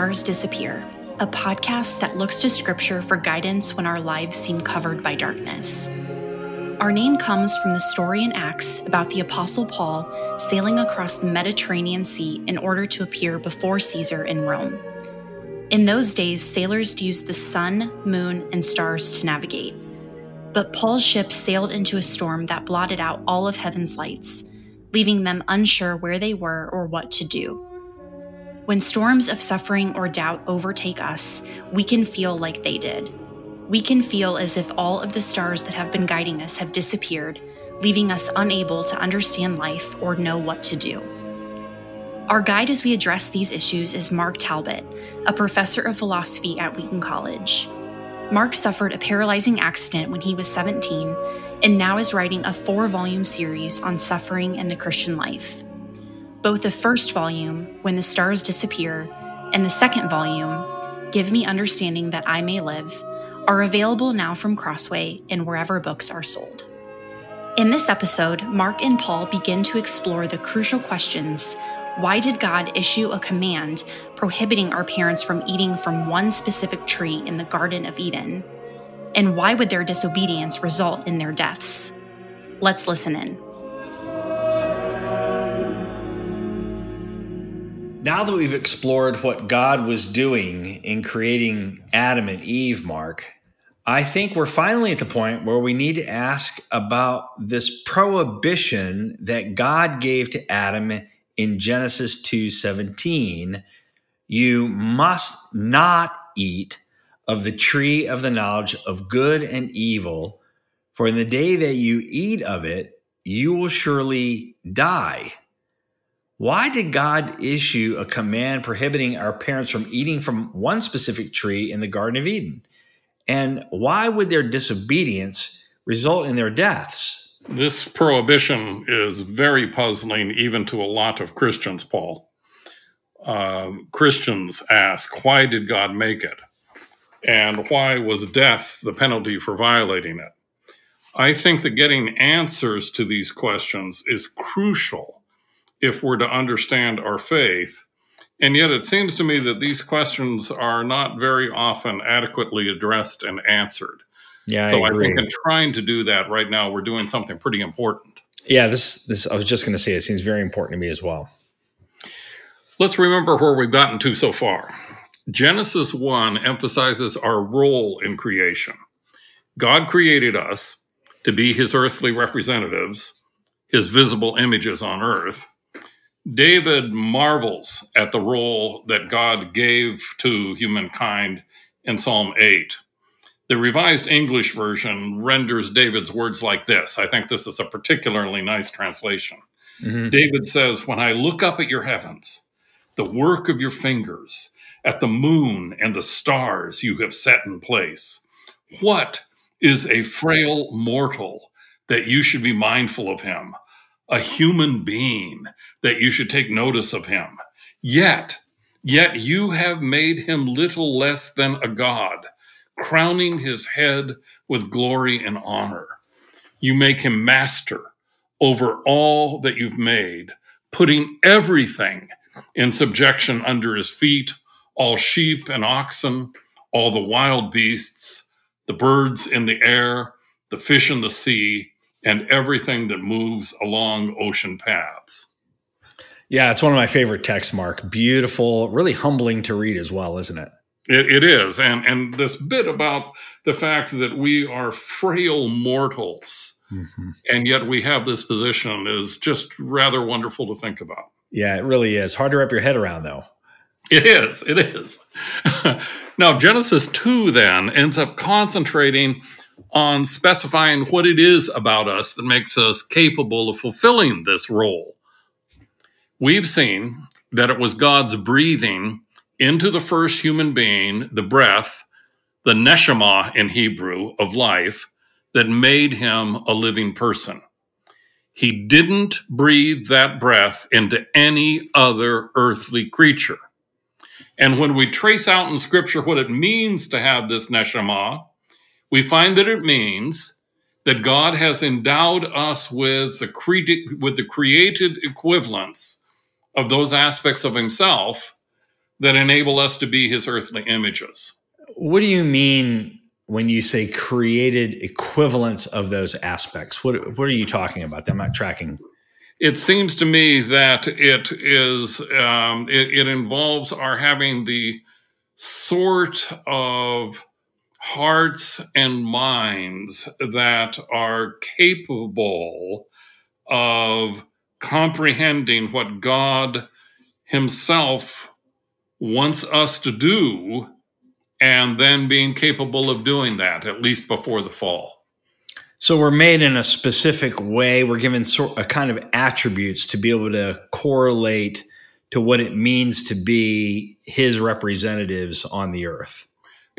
Stars Disappear, a podcast that looks to Scripture for guidance when our lives seem covered by darkness. Our name comes from the story in Acts about the Apostle Paul sailing across the Mediterranean Sea in order to appear before Caesar in Rome. In those days, sailors used the sun, moon, and stars to navigate. But Paul's ship sailed into a storm that blotted out all of heaven's lights, leaving them unsure where they were or what to do. When storms of suffering or doubt overtake us, we can feel like they did. We can feel as if all of the stars that have been guiding us have disappeared, leaving us unable to understand life or know what to do. Our guide as we address these issues is Mark Talbot, a professor of philosophy at Wheaton College. Mark suffered a paralyzing accident when he was 17 and now is writing a four volume series on suffering and the Christian life. Both the first volume, When the Stars Disappear, and the second volume, Give Me Understanding That I May Live, are available now from Crossway and wherever books are sold. In this episode, Mark and Paul begin to explore the crucial questions why did God issue a command prohibiting our parents from eating from one specific tree in the Garden of Eden? And why would their disobedience result in their deaths? Let's listen in. Now that we've explored what God was doing in creating Adam and Eve, Mark, I think we're finally at the point where we need to ask about this prohibition that God gave to Adam in Genesis 2:17. You must not eat of the tree of the knowledge of good and evil, for in the day that you eat of it, you will surely die. Why did God issue a command prohibiting our parents from eating from one specific tree in the Garden of Eden? And why would their disobedience result in their deaths? This prohibition is very puzzling even to a lot of Christians, Paul. Uh, Christians ask, why did God make it? And why was death the penalty for violating it? I think that getting answers to these questions is crucial if we're to understand our faith. And yet, it seems to me that these questions are not very often adequately addressed and answered. Yeah, so I, I, think in trying to do that right now, we're doing something pretty important. Yeah, this this I was just going to say it seems very important to me as well. Let's remember where we've gotten to so far. Genesis 1 emphasizes our role in creation. God created us to be his earthly representatives, his visible images on earth, David marvels at the role that God gave to humankind in Psalm 8. The Revised English Version renders David's words like this. I think this is a particularly nice translation. Mm-hmm. David says, When I look up at your heavens, the work of your fingers, at the moon and the stars you have set in place, what is a frail mortal that you should be mindful of him? A human being that you should take notice of him. Yet, yet you have made him little less than a god, crowning his head with glory and honor. You make him master over all that you've made, putting everything in subjection under his feet, all sheep and oxen, all the wild beasts, the birds in the air, the fish in the sea, and everything that moves along ocean paths. Yeah, it's one of my favorite texts, Mark. Beautiful, really humbling to read as well, isn't it? It, it is. And, and this bit about the fact that we are frail mortals, mm-hmm. and yet we have this position is just rather wonderful to think about. Yeah, it really is. Hard to wrap your head around, though. It is. It is. now, Genesis 2 then ends up concentrating on specifying what it is about us that makes us capable of fulfilling this role. We've seen that it was God's breathing into the first human being, the breath, the neshama in Hebrew of life, that made him a living person. He didn't breathe that breath into any other earthly creature. And when we trace out in scripture what it means to have this neshama, we find that it means that God has endowed us with the, cre- with the created equivalents of those aspects of himself that enable us to be his earthly images. What do you mean when you say created equivalents of those aspects? What, what are you talking about? I'm not tracking. It seems to me that it is um, it, it involves our having the sort of hearts and minds that are capable of comprehending what God Himself wants us to do, and then being capable of doing that, at least before the fall. So we're made in a specific way. We're given sort a kind of attributes to be able to correlate to what it means to be his representatives on the earth.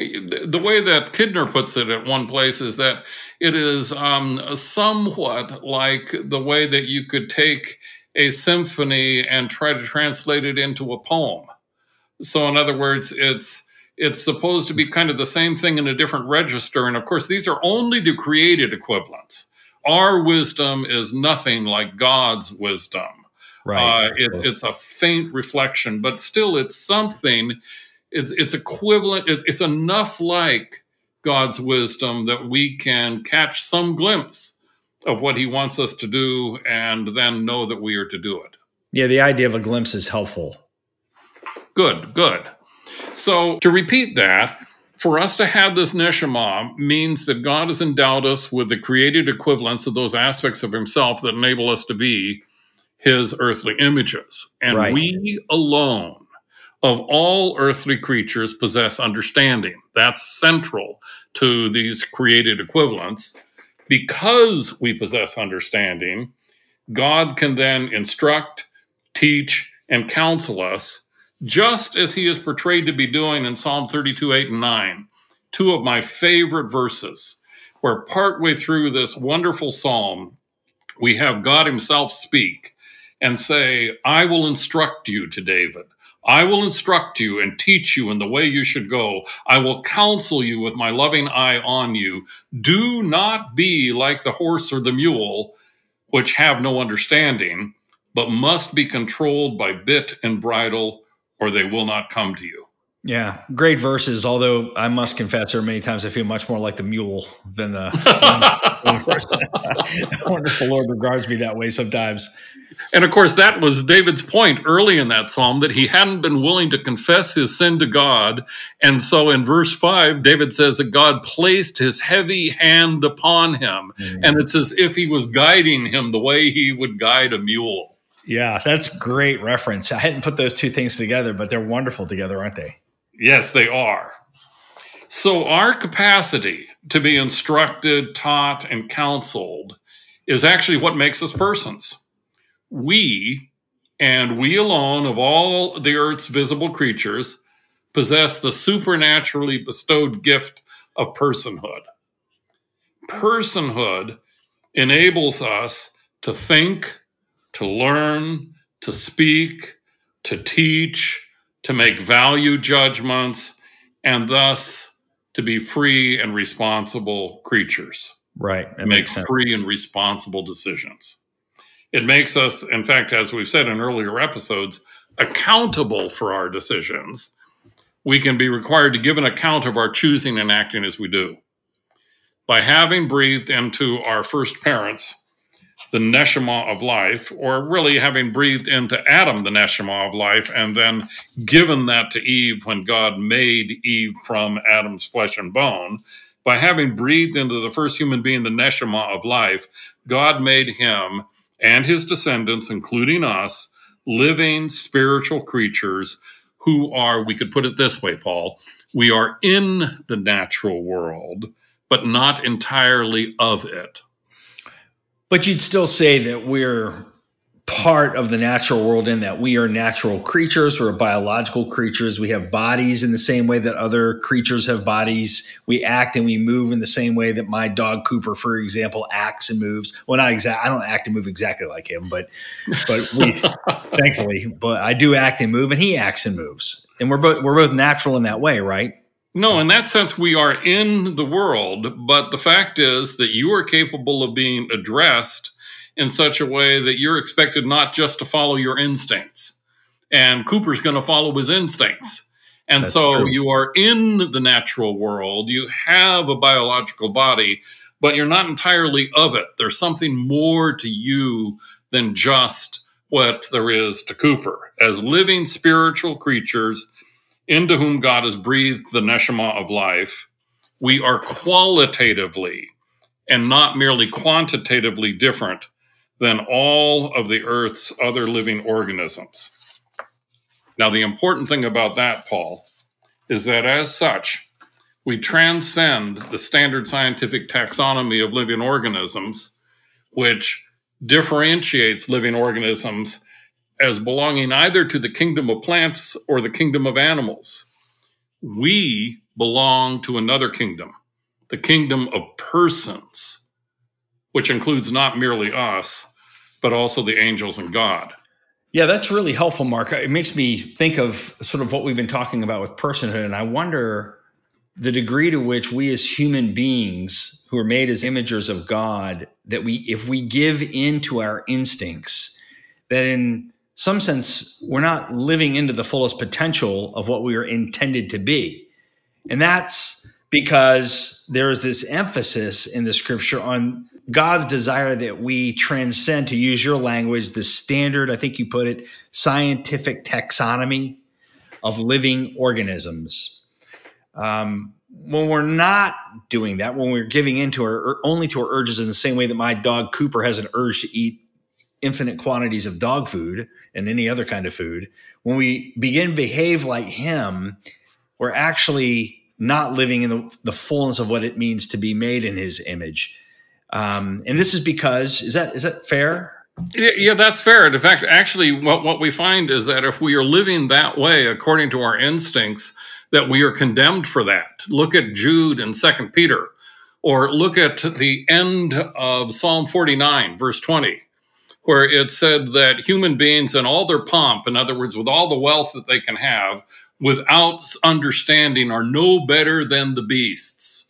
The way that Kidner puts it at one place is that it is um, somewhat like the way that you could take a symphony and try to translate it into a poem. So, in other words, it's it's supposed to be kind of the same thing in a different register. And of course, these are only the created equivalents. Our wisdom is nothing like God's wisdom. Right. Uh, it, it's a faint reflection, but still, it's something. It's it's equivalent. It's, it's enough like God's wisdom that we can catch some glimpse of what He wants us to do, and then know that we are to do it. Yeah, the idea of a glimpse is helpful. Good, good. So to repeat that, for us to have this neshama means that God has endowed us with the created equivalents of those aspects of Himself that enable us to be His earthly images, and right. we alone of all earthly creatures possess understanding. That's central to these created equivalents. Because we possess understanding, God can then instruct, teach, and counsel us just as he is portrayed to be doing in Psalm 32, 8, and 9, two of my favorite verses, where partway through this wonderful psalm, we have God himself speak and say, I will instruct you to David. I will instruct you and teach you in the way you should go. I will counsel you with my loving eye on you. Do not be like the horse or the mule, which have no understanding, but must be controlled by bit and bridle or they will not come to you. Yeah, great verses. Although I must confess, there are many times I feel much more like the mule than the. I wonder if the Lord regards me that way sometimes. And of course, that was David's point early in that psalm that he hadn't been willing to confess his sin to God. And so in verse five, David says that God placed his heavy hand upon him. Mm. And it's as if he was guiding him the way he would guide a mule. Yeah, that's great reference. I hadn't put those two things together, but they're wonderful together, aren't they? Yes, they are. So, our capacity to be instructed, taught, and counseled is actually what makes us persons. We, and we alone of all the earth's visible creatures, possess the supernaturally bestowed gift of personhood. Personhood enables us to think, to learn, to speak, to teach, to make value judgments, and thus to be free and responsible creatures. Right. It make free and responsible decisions. It makes us, in fact, as we've said in earlier episodes, accountable for our decisions. We can be required to give an account of our choosing and acting as we do. By having breathed into our first parents the neshama of life, or really having breathed into Adam the neshama of life, and then given that to Eve when God made Eve from Adam's flesh and bone, by having breathed into the first human being the neshama of life, God made him and his descendants, including us, living spiritual creatures who are, we could put it this way, Paul, we are in the natural world, but not entirely of it. But you'd still say that we're part of the natural world in that we are natural creatures. We're biological creatures. We have bodies in the same way that other creatures have bodies. We act and we move in the same way that my dog Cooper, for example, acts and moves. Well, not exactly. I don't act and move exactly like him, but but we, thankfully, but I do act and move, and he acts and moves, and we're both we're both natural in that way, right? No, in that sense, we are in the world, but the fact is that you are capable of being addressed in such a way that you're expected not just to follow your instincts and Cooper's going to follow his instincts. And That's so true. you are in the natural world, you have a biological body, but you're not entirely of it. There's something more to you than just what there is to Cooper. As living spiritual creatures into whom God has breathed the neshama of life, we are qualitatively and not merely quantitatively different than all of the Earth's other living organisms. Now, the important thing about that, Paul, is that as such, we transcend the standard scientific taxonomy of living organisms, which differentiates living organisms as belonging either to the kingdom of plants or the kingdom of animals. We belong to another kingdom, the kingdom of persons, which includes not merely us, but also the angels and God. Yeah, that's really helpful, Mark. It makes me think of sort of what we've been talking about with personhood. And I wonder the degree to which we as human beings who are made as imagers of God, that we, if we give in to our instincts, that in some sense, we're not living into the fullest potential of what we are intended to be. And that's because there is this emphasis in the scripture on God's desire that we transcend, to use your language, the standard, I think you put it, scientific taxonomy of living organisms. Um, when we're not doing that, when we're giving into our only to our urges in the same way that my dog Cooper has an urge to eat infinite quantities of dog food and any other kind of food, when we begin to behave like him, we're actually not living in the, the fullness of what it means to be made in his image. Um, and this is because is that is that fair? Yeah, yeah, that's fair. In fact, actually, what, what we find is that if we are living that way according to our instincts, that we are condemned for that. Look at Jude and Second Peter, or look at the end of Psalm 49, verse 20, where it said that human beings in all their pomp, in other words, with all the wealth that they can have, without understanding, are no better than the beasts.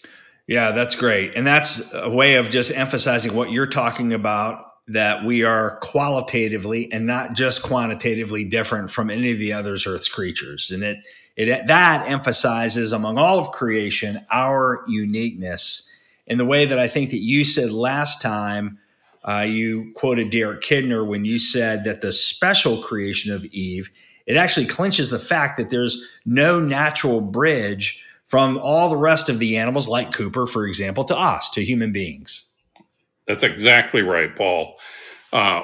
Yeah, that's great. And that's a way of just emphasizing what you're talking about that we are qualitatively and not just quantitatively different from any of the other Earth's creatures. And it, it that emphasizes among all of creation our uniqueness in the way that I think that you said last time. Uh, you quoted Derek Kidner when you said that the special creation of Eve it actually clinches the fact that there's no natural bridge from all the rest of the animals, like Cooper, for example, to us, to human beings. That's exactly right, Paul. Uh,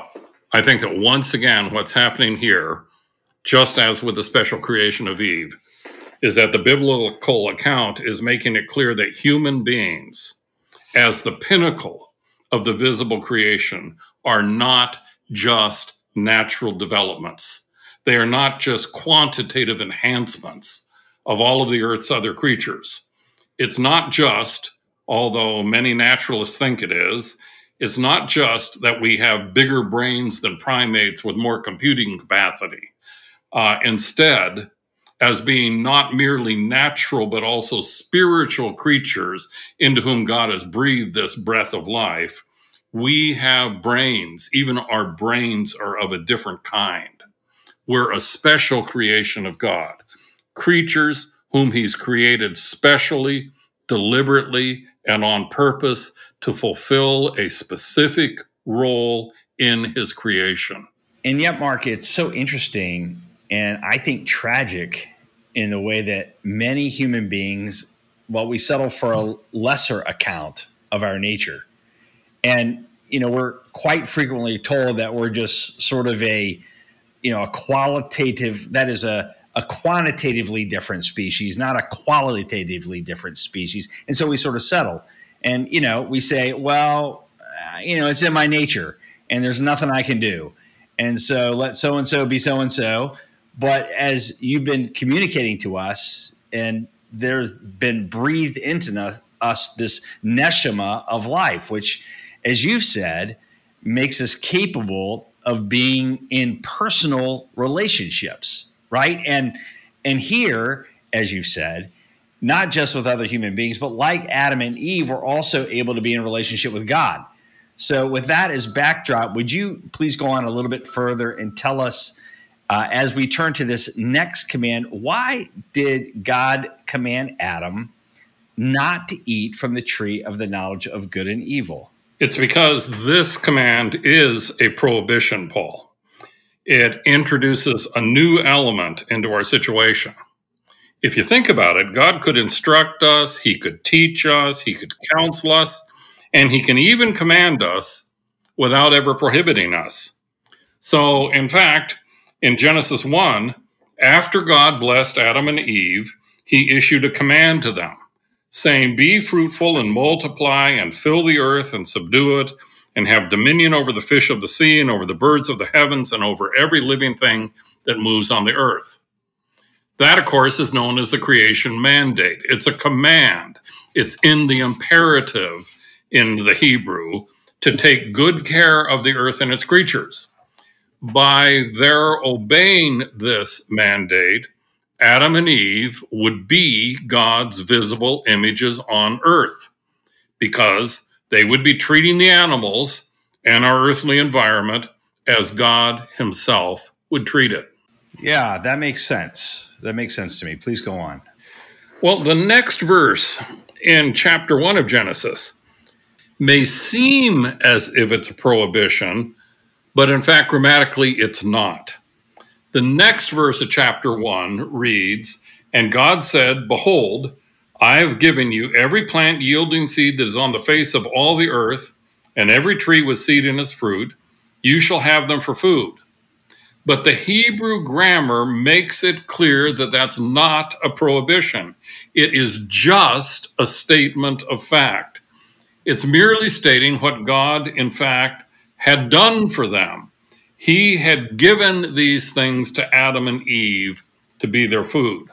I think that once again, what's happening here, just as with the special creation of Eve, is that the biblical account is making it clear that human beings, as the pinnacle of the visible creation, are not just natural developments. They are not just quantitative enhancements of all of the Earth's other creatures. It's not just, although many naturalists think it is, it's not just that we have bigger brains than primates with more computing capacity. Uh, instead, as being not merely natural, but also spiritual creatures into whom God has breathed this breath of life, we have brains. Even our brains are of a different kind. We're a special creation of God creatures whom he's created specially, deliberately, and on purpose to fulfill a specific role in his creation. And yet, Mark, it's so interesting and I think tragic in the way that many human beings, well, we settle for a lesser account of our nature. And, you know, we're quite frequently told that we're just sort of a, you know, a qualitative, that is a, a quantitatively different species, not a qualitatively different species. And so we sort of settle. And, you know, we say, well, uh, you know, it's in my nature and there's nothing I can do. And so let so and so be so and so. But as you've been communicating to us, and there's been breathed into us this neshama of life, which, as you've said, makes us capable of being in personal relationships right? And and here, as you've said, not just with other human beings, but like Adam and Eve, we're also able to be in relationship with God. So, with that as backdrop, would you please go on a little bit further and tell us uh, as we turn to this next command, why did God command Adam not to eat from the tree of the knowledge of good and evil? It's because this command is a prohibition, Paul. It introduces a new element into our situation. If you think about it, God could instruct us, He could teach us, He could counsel us, and He can even command us without ever prohibiting us. So, in fact, in Genesis 1, after God blessed Adam and Eve, He issued a command to them saying, Be fruitful and multiply and fill the earth and subdue it and have dominion over the fish of the sea and over the birds of the heavens and over every living thing that moves on the earth. That, of course, is known as the creation mandate. It's a command, it's in the imperative in the Hebrew to take good care of the earth and its creatures. By their obeying this mandate, Adam and Eve would be God's visible images on earth because they would be treating the animals and our earthly environment as God Himself would treat it. Yeah, that makes sense. That makes sense to me. Please go on. Well, the next verse in chapter 1 of Genesis may seem as if it's a prohibition, but in fact, grammatically, it's not. The next verse of chapter 1 reads, And God said, Behold, I have given you every plant yielding seed that is on the face of all the earth, and every tree with seed in its fruit. You shall have them for food. But the Hebrew grammar makes it clear that that's not a prohibition. It is just a statement of fact. It's merely stating what God, in fact, had done for them. He had given these things to Adam and Eve to be their food.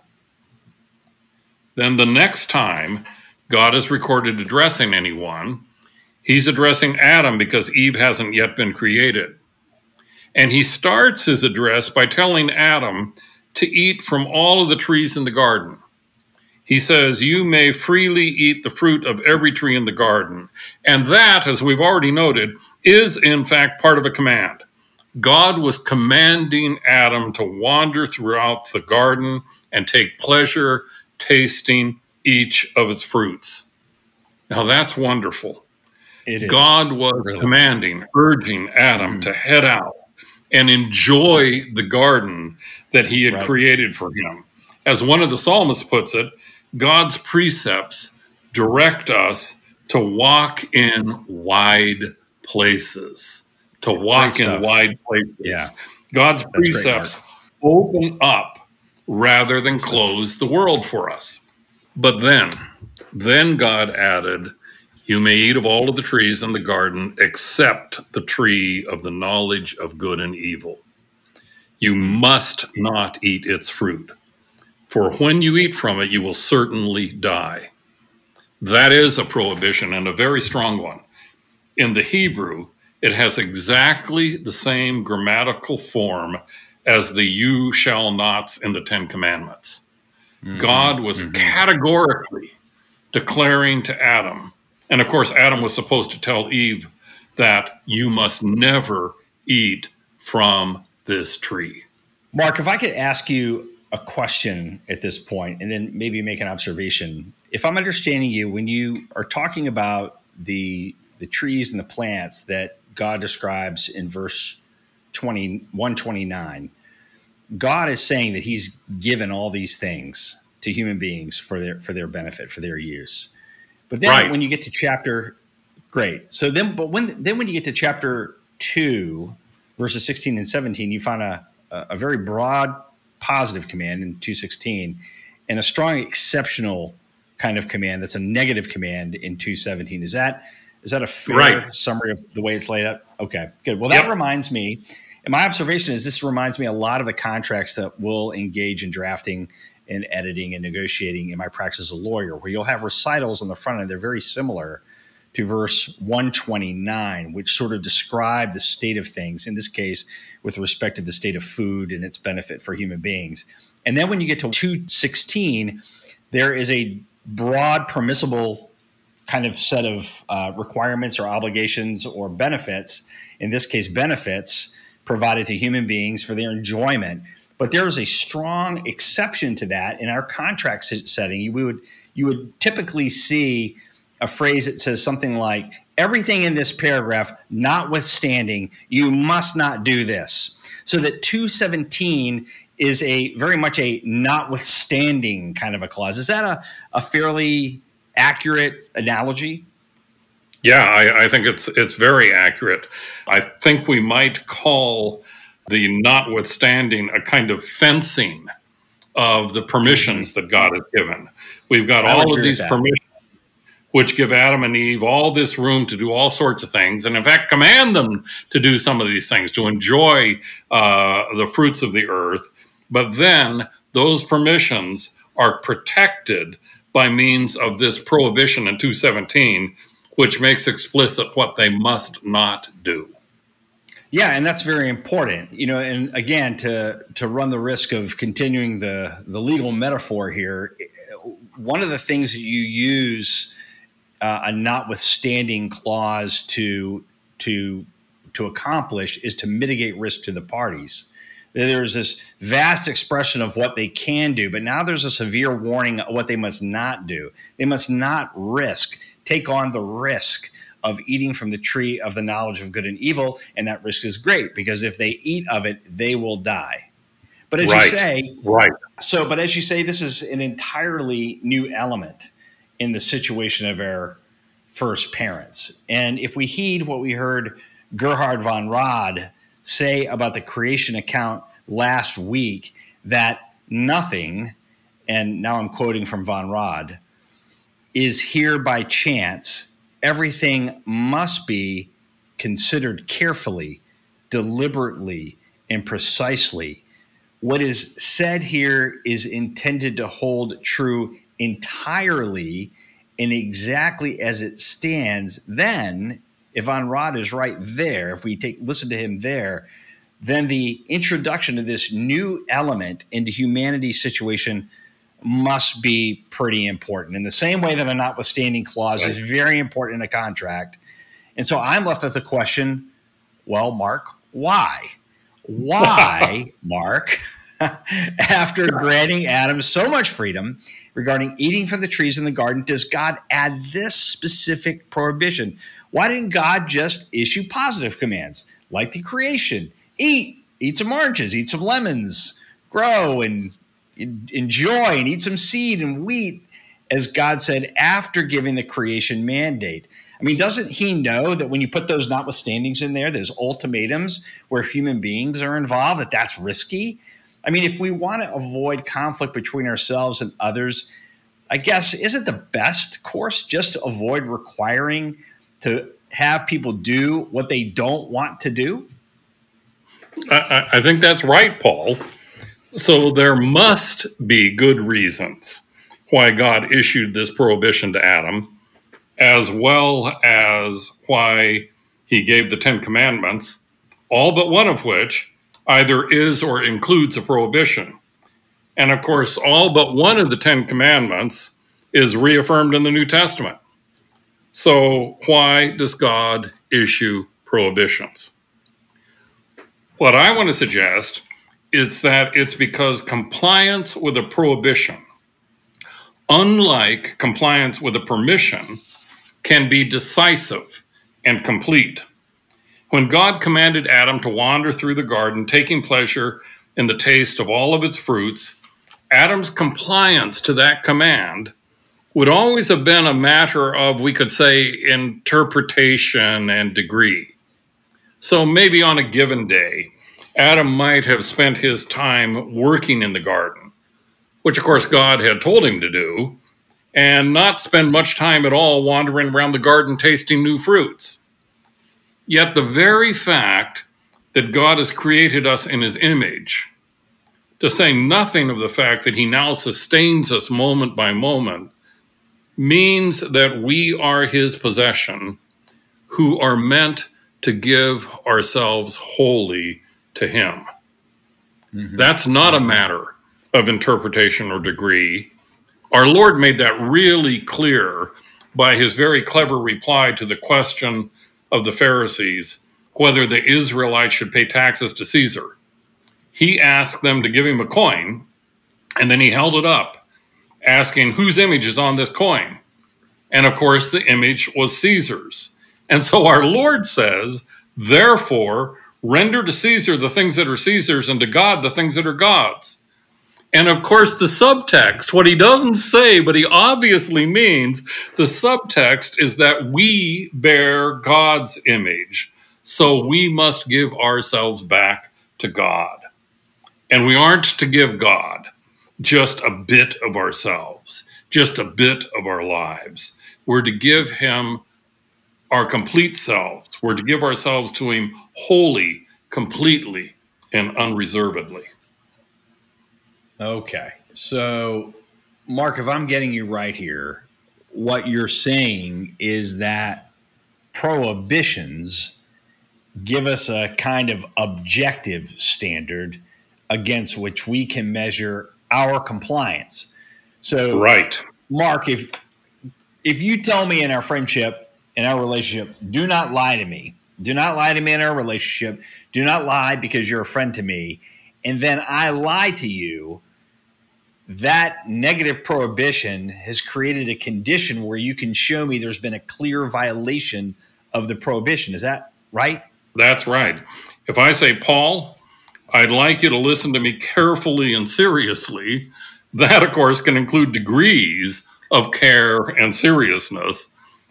Then the next time God is recorded addressing anyone, he's addressing Adam because Eve hasn't yet been created. And he starts his address by telling Adam to eat from all of the trees in the garden. He says, You may freely eat the fruit of every tree in the garden. And that, as we've already noted, is in fact part of a command. God was commanding Adam to wander throughout the garden and take pleasure tasting each of its fruits. Now that's wonderful. God was really. commanding, urging Adam mm-hmm. to head out and enjoy the garden that he had right. created for him. As one of the psalmists puts it, God's precepts direct us to walk in wide places to walk in wide places. Yeah. God's That's precepts great, open up rather than close the world for us. But then, then God added, You may eat of all of the trees in the garden except the tree of the knowledge of good and evil. You must not eat its fruit, for when you eat from it, you will certainly die. That is a prohibition and a very strong one. In the Hebrew, it has exactly the same grammatical form as the you shall nots in the Ten Commandments. Mm-hmm. God was mm-hmm. categorically declaring to Adam, and of course, Adam was supposed to tell Eve that you must never eat from this tree. Mark, if I could ask you a question at this point and then maybe make an observation. If I'm understanding you, when you are talking about the the trees and the plants that God describes in verse 20, 129. God is saying that he's given all these things to human beings for their for their benefit, for their use. But then right. when you get to chapter great. So then but when then when you get to chapter 2 verses 16 and 17, you find a a very broad positive command in 216 and a strong exceptional kind of command that's a negative command in 217. Is that is that a fair right. summary of the way it's laid out? Okay, good. Well, that yep. reminds me, and my observation is this reminds me a lot of the contracts that we'll engage in drafting and editing and negotiating in my practice as a lawyer, where you'll have recitals on the front end. They're very similar to verse 129, which sort of describe the state of things, in this case, with respect to the state of food and its benefit for human beings. And then when you get to 216, there is a broad permissible kind of set of uh, requirements or obligations or benefits, in this case, benefits provided to human beings for their enjoyment. But there is a strong exception to that in our contract setting. We would you would typically see a phrase that says something like everything in this paragraph notwithstanding you must not do this so that 217 is a very much a notwithstanding kind of a clause is that a, a fairly accurate analogy? Yeah I, I think it's it's very accurate. I think we might call the notwithstanding a kind of fencing of the permissions that god has given. We've got I all of these permissions which give Adam and Eve all this room to do all sorts of things, and in fact, command them to do some of these things, to enjoy uh, the fruits of the earth. But then those permissions are protected by means of this prohibition in 217, which makes explicit what they must not do. Yeah, and that's very important. You know, and again, to to run the risk of continuing the the legal metaphor here, one of the things that you use uh, a notwithstanding clause to to to accomplish is to mitigate risk to the parties. There's this vast expression of what they can do, but now there's a severe warning of what they must not do. They must not risk, take on the risk of eating from the tree of the knowledge of good and evil. And that risk is great because if they eat of it, they will die. But as right. you say, right. So, but as you say, this is an entirely new element in the situation of our first parents. And if we heed what we heard Gerhard von Rad say about the creation account last week, that nothing, and now I'm quoting from von Rad, is here by chance. Everything must be considered carefully, deliberately, and precisely. What is said here is intended to hold true entirely and exactly as it stands, then if von Rad is right there, if we take listen to him there, then the introduction of this new element into humanity's situation must be pretty important. In the same way that a notwithstanding clause right. is very important in a contract. And so I'm left with the question, well, Mark, why? Why, Mark? after granting Adam so much freedom regarding eating from the trees in the garden, does God add this specific prohibition? Why didn't God just issue positive commands like the creation? Eat, eat some oranges, eat some lemons, grow and enjoy and eat some seed and wheat, as God said after giving the creation mandate. I mean, doesn't he know that when you put those notwithstandings in there, those ultimatums where human beings are involved, that that's risky? I mean, if we want to avoid conflict between ourselves and others, I guess isn't the best course just to avoid requiring to have people do what they don't want to do? I, I think that's right, Paul. So there must be good reasons why God issued this prohibition to Adam, as well as why he gave the Ten Commandments, all but one of which either is or includes a prohibition. And of course, all but one of the Ten Commandments is reaffirmed in the New Testament. So, why does God issue prohibitions? What I want to suggest is that it's because compliance with a prohibition, unlike compliance with a permission, can be decisive and complete. When God commanded Adam to wander through the garden, taking pleasure in the taste of all of its fruits, Adam's compliance to that command would always have been a matter of, we could say, interpretation and degree. So maybe on a given day, Adam might have spent his time working in the garden, which of course God had told him to do, and not spend much time at all wandering around the garden tasting new fruits. Yet the very fact that God has created us in his image, to say nothing of the fact that he now sustains us moment by moment, means that we are his possession who are meant to give ourselves wholly to him. Mm-hmm. That's not a matter of interpretation or degree. Our Lord made that really clear by his very clever reply to the question of the Pharisees whether the Israelites should pay taxes to Caesar. He asked them to give him a coin, and then he held it up, asking whose image is on this coin. And of course, the image was Caesar's. And so our Lord says, therefore, render to Caesar the things that are Caesar's and to God the things that are God's. And of course, the subtext, what he doesn't say, but he obviously means, the subtext is that we bear God's image. So we must give ourselves back to God. And we aren't to give God just a bit of ourselves, just a bit of our lives. We're to give him our complete selves. We're to give ourselves to him wholly, completely, and unreservedly. Okay. So, Mark, if I'm getting you right here, what you're saying is that prohibitions give us a kind of objective standard against which we can measure our compliance. So, right, Mark, if if you tell me in our friendship, in our relationship, do not lie to me. Do not lie to me in our relationship. Do not lie because you're a friend to me. And then I lie to you. That negative prohibition has created a condition where you can show me there's been a clear violation of the prohibition. Is that right? That's right. If I say, Paul, I'd like you to listen to me carefully and seriously, that, of course, can include degrees of care and seriousness.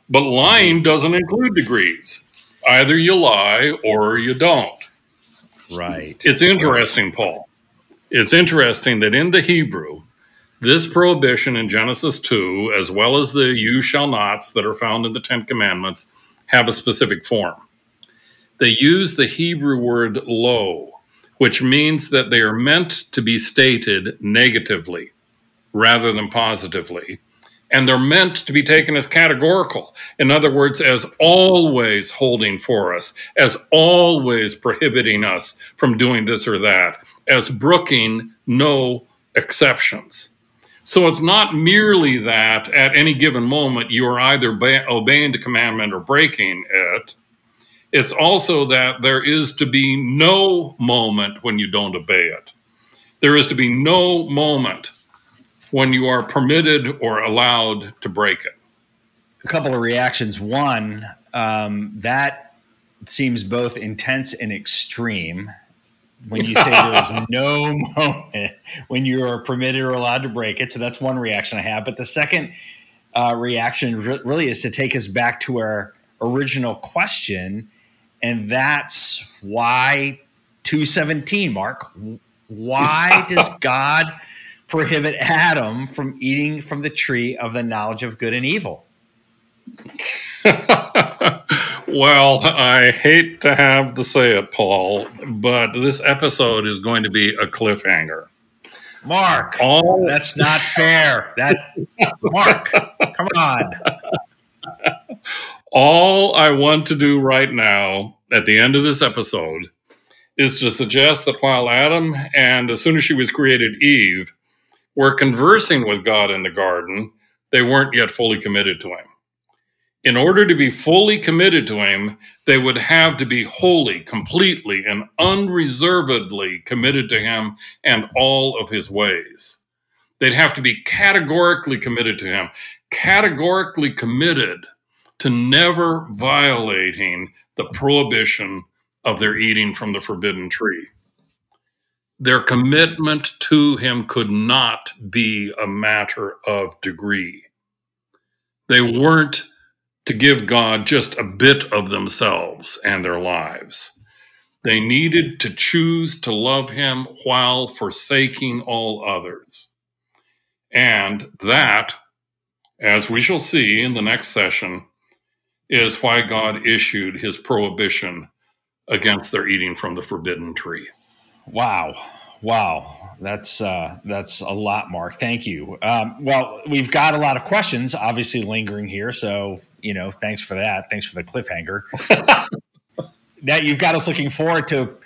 But lying mm-hmm. doesn't include degrees. Either you lie or you don't. Right. It's interesting, Paul. It's interesting that in the Hebrew, this prohibition in Genesis 2, as well as the you shall nots that are found in the Ten Commandments, have a specific form. They use the Hebrew word lo, which means that they are meant to be stated negatively rather than positively and they're meant to be taken as categorical. In other words, as always holding for us, as always prohibiting us from doing this or that, as brooking no exceptions. So it's not merely that at any given moment you are either ba- obeying the commandment or breaking it. It's also that there is to be no moment when you don't obey it. There is to be no moment when you are permitted or allowed to break it? A couple of reactions. One, um, that seems both intense and extreme. When you say there is no moment when you are permitted or allowed to break it. So that's one reaction I have. But the second uh, reaction re- really is to take us back to our original question. And that's why 217, Mark. Why does God prohibit Adam from eating from the tree of the knowledge of good and evil? well, I hate to have to say it, Paul, but this episode is going to be a cliffhanger. Mark, All- that's not fair. That Mark, come on. All I want to do right now at the end of this episode is to suggest that while Adam and as soon as she was created Eve were conversing with God in the garden, they weren't yet fully committed to Him. In order to be fully committed to Him, they would have to be wholly, completely, and unreservedly committed to Him and all of His ways. They'd have to be categorically committed to Him, categorically committed to never violating the prohibition of their eating from the forbidden tree their commitment to him could not be a matter of degree. They weren't to give God just a bit of themselves and their lives. They needed to choose to love him while forsaking all others. And that, as we shall see in the next session, is why God issued his prohibition against their eating from the forbidden tree. Wow. Wow. That's uh, that's a lot, Mark. Thank you. Um, well, we've got a lot of questions, obviously lingering here. So you know, thanks for that. Thanks for the cliffhanger. that you've got us looking forward to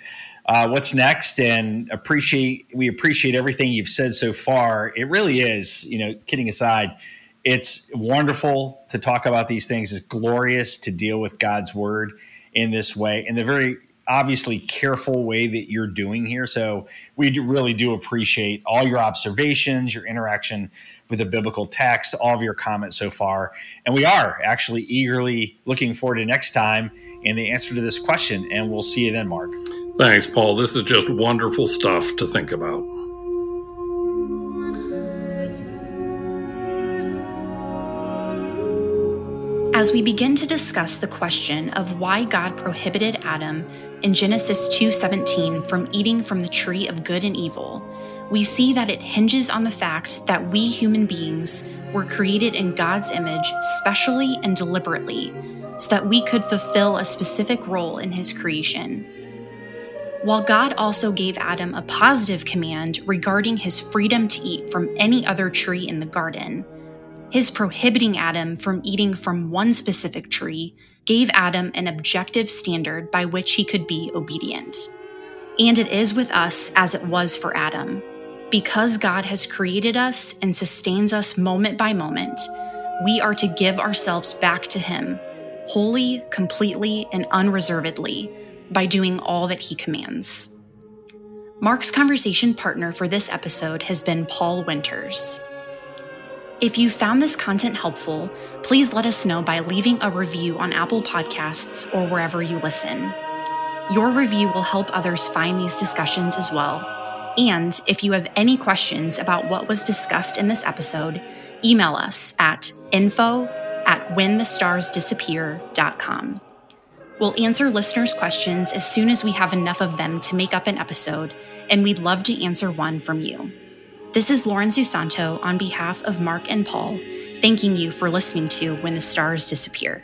uh, what's next, and appreciate we appreciate everything you've said so far. It really is, you know, kidding aside, it's wonderful to talk about these things. It's glorious to deal with God's word in this way, in the very obviously careful way that you're doing here. So we do, really do appreciate all your observations, your interaction with the biblical text, all of your comments so far. And we are actually eagerly looking forward to next time and the answer to this question. And we'll see you then, Mark. Thanks, Paul. This is just wonderful stuff to think about. As we begin to discuss the question of why God prohibited Adam in Genesis 2:17 from eating from the tree of good and evil, we see that it hinges on the fact that we human beings were created in God's image specially and deliberately so that we could fulfill a specific role in his creation. While God also gave Adam a positive command regarding his freedom to eat from any other tree in the garden, his prohibiting Adam from eating from one specific tree gave Adam an objective standard by which he could be obedient. And it is with us as it was for Adam. Because God has created us and sustains us moment by moment, we are to give ourselves back to Him, wholly, completely, and unreservedly, by doing all that He commands. Mark's conversation partner for this episode has been Paul Winters. If you found this content helpful, please let us know by leaving a review on Apple Podcasts or wherever you listen. Your review will help others find these discussions as well. And if you have any questions about what was discussed in this episode, email us at info at whenthestarsdisappear.com. We'll answer listeners' questions as soon as we have enough of them to make up an episode, and we'd love to answer one from you. This is Lauren Susanto on behalf of Mark and Paul, thanking you for listening to When the Stars Disappear.